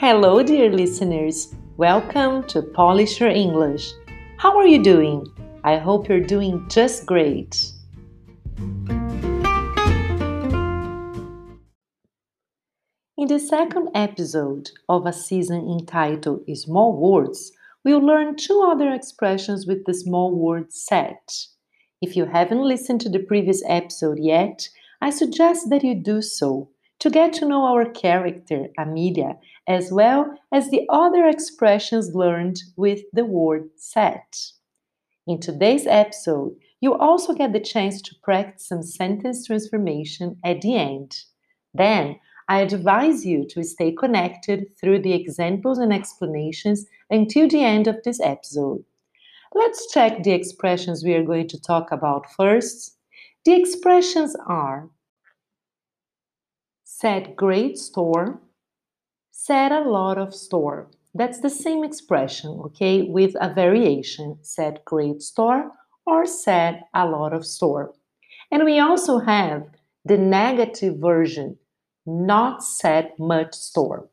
Hello, dear listeners. Welcome to Polish Your English. How are you doing? I hope you're doing just great. In the second episode of a season entitled Small Words, we'll learn two other expressions with the small word set. If you haven't listened to the previous episode yet, I suggest that you do so to get to know our character, Amelia, as well as the other expressions learned with the word set. In today's episode, you also get the chance to practice some sentence transformation at the end. Then, I advise you to stay connected through the examples and explanations until the end of this episode. Let's check the expressions we are going to talk about first. The expressions are said great store, said a lot of store. That's the same expression, okay, with a variation. Said great store or said a lot of store. And we also have the negative version, not said much store.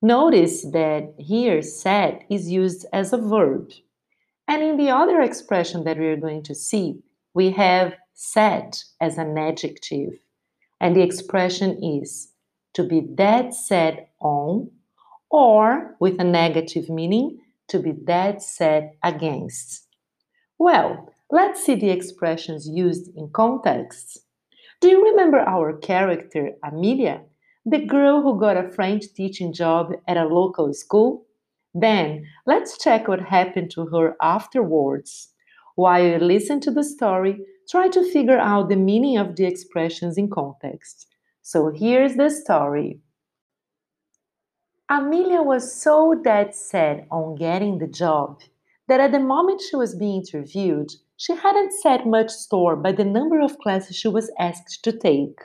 Notice that here said is used as a verb. And in the other expression that we are going to see, we have said as an adjective. And the expression is to be dead set on, or with a negative meaning, to be dead set against. Well, let's see the expressions used in context. Do you remember our character, Amelia, the girl who got a French teaching job at a local school? Then let's check what happened to her afterwards. While you listen to the story, try to figure out the meaning of the expressions in context. So here's the story. Amelia was so dead set on getting the job that at the moment she was being interviewed, she hadn't set much store by the number of classes she was asked to take.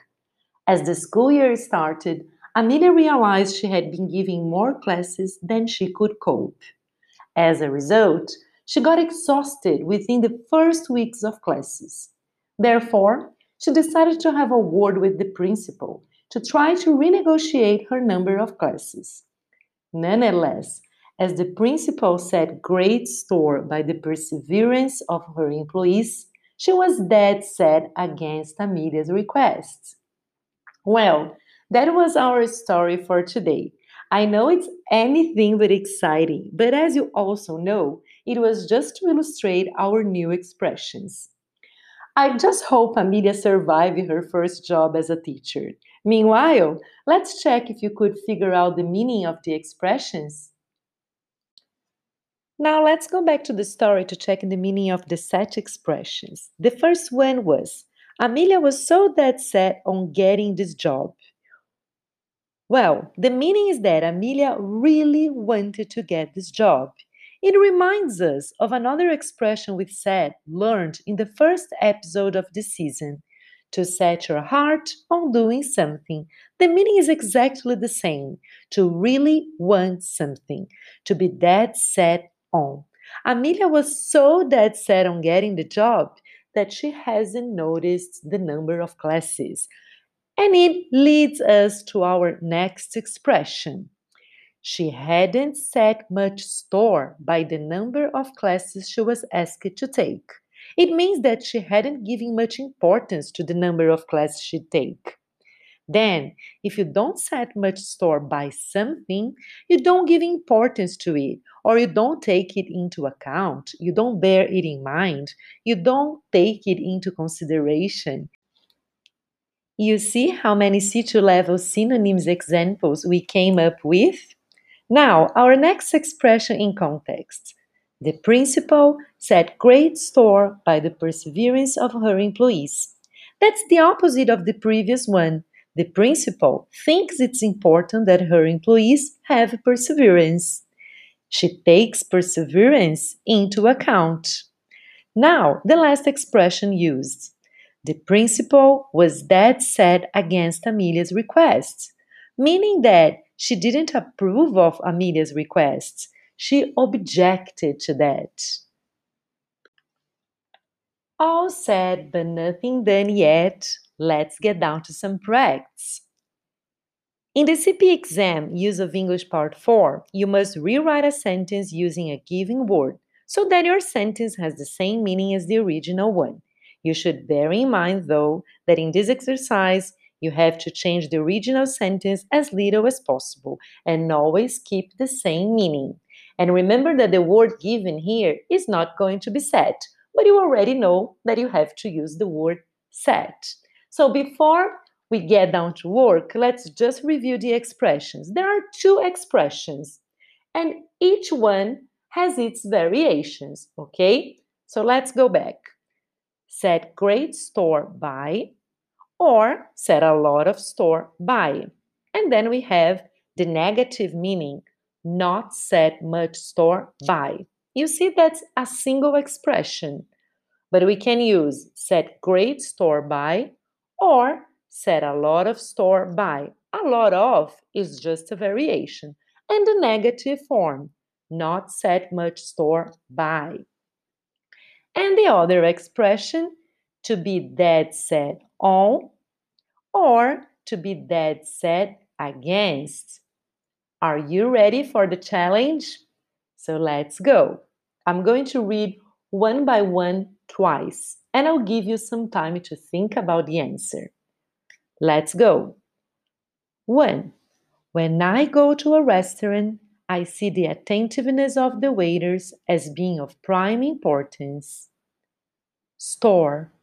As the school year started, Amelia realized she had been giving more classes than she could cope. As a result, she got exhausted within the first weeks of classes. Therefore, she decided to have a word with the principal to try to renegotiate her number of classes. Nonetheless, as the principal set great store by the perseverance of her employees, she was dead set against Amelia's requests. Well, that was our story for today. I know it's anything but exciting, but as you also know, it was just to illustrate our new expressions. I just hope Amelia survived her first job as a teacher. Meanwhile, let's check if you could figure out the meaning of the expressions. Now let's go back to the story to check the meaning of the set expressions. The first one was Amelia was so dead set on getting this job. Well, the meaning is that Amelia really wanted to get this job. It reminds us of another expression we said learned in the first episode of the season to set your heart on doing something. The meaning is exactly the same to really want something, to be dead set on. Amelia was so dead set on getting the job that she hasn't noticed the number of classes. And it leads us to our next expression. She hadn't set much store by the number of classes she was asked to take. It means that she hadn't given much importance to the number of classes she'd take. Then, if you don't set much store by something, you don't give importance to it, or you don't take it into account, you don't bear it in mind, you don't take it into consideration. You see how many C2 level synonyms examples we came up with? Now, our next expression in context. The principal set great store by the perseverance of her employees. That's the opposite of the previous one. The principal thinks it's important that her employees have perseverance. She takes perseverance into account. Now, the last expression used. The principal was dead set against Amelia's requests, meaning that she didn't approve of Amelia's requests. She objected to that. All said, but nothing done yet. Let's get down to some practice. In the CP exam, use of English Part 4, you must rewrite a sentence using a given word so that your sentence has the same meaning as the original one. You should bear in mind, though, that in this exercise, you have to change the original sentence as little as possible and always keep the same meaning. And remember that the word given here is not going to be set, but you already know that you have to use the word set. So before we get down to work, let's just review the expressions. There are two expressions, and each one has its variations, okay? So let's go back. Set great store by or set a lot of store by. And then we have the negative meaning, not set much store by. You see, that's a single expression, but we can use set great store by or set a lot of store by. A lot of is just a variation. And the negative form, not set much store by. And the other expression, to be dead set on or to be dead set against. Are you ready for the challenge? So let's go. I'm going to read one by one twice, and I'll give you some time to think about the answer. Let's go. 1. When I go to a restaurant, I see the attentiveness of the waiters as being of prime importance. Store.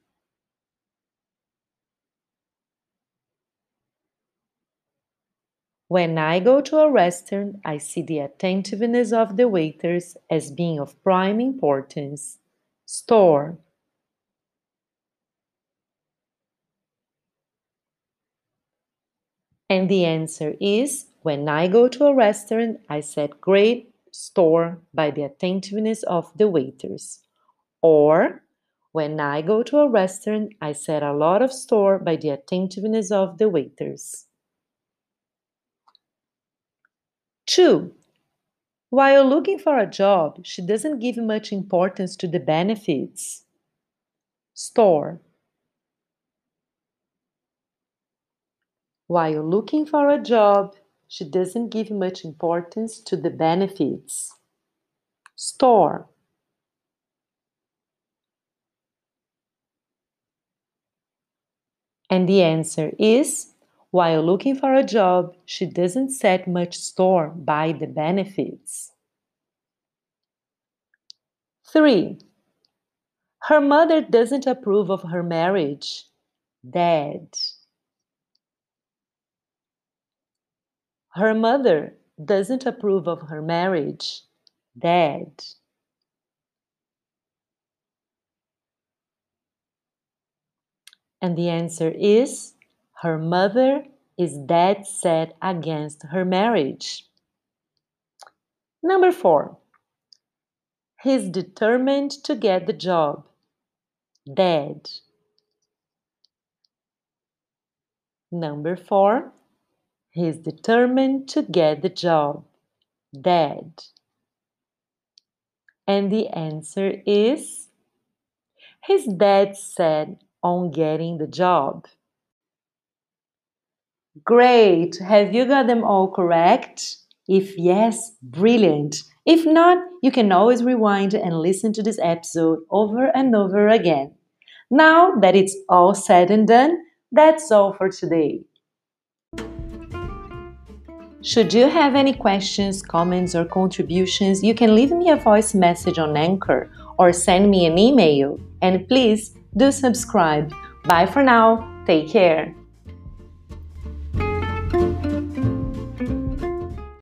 When I go to a restaurant, I see the attentiveness of the waiters as being of prime importance. Store. And the answer is when I go to a restaurant, I set great store by the attentiveness of the waiters. Or when I go to a restaurant, I set a lot of store by the attentiveness of the waiters. 2. While looking for a job, she doesn't give much importance to the benefits. Store. While looking for a job, she doesn't give much importance to the benefits. Store. And the answer is while looking for a job, she doesn't set much store by the benefits. 3. Her mother doesn't approve of her marriage. Dad. Her mother doesn't approve of her marriage. Dad. And the answer is her mother is dead set against her marriage. Number four, he's determined to get the job. Dead. Number four, he's determined to get the job. Dead. And the answer is he's dead set on getting the job. Great! Have you got them all correct? If yes, brilliant. If not, you can always rewind and listen to this episode over and over again. Now that it's all said and done, that's all for today. Should you have any questions, comments, or contributions, you can leave me a voice message on Anchor or send me an email. And please do subscribe. Bye for now. Take care.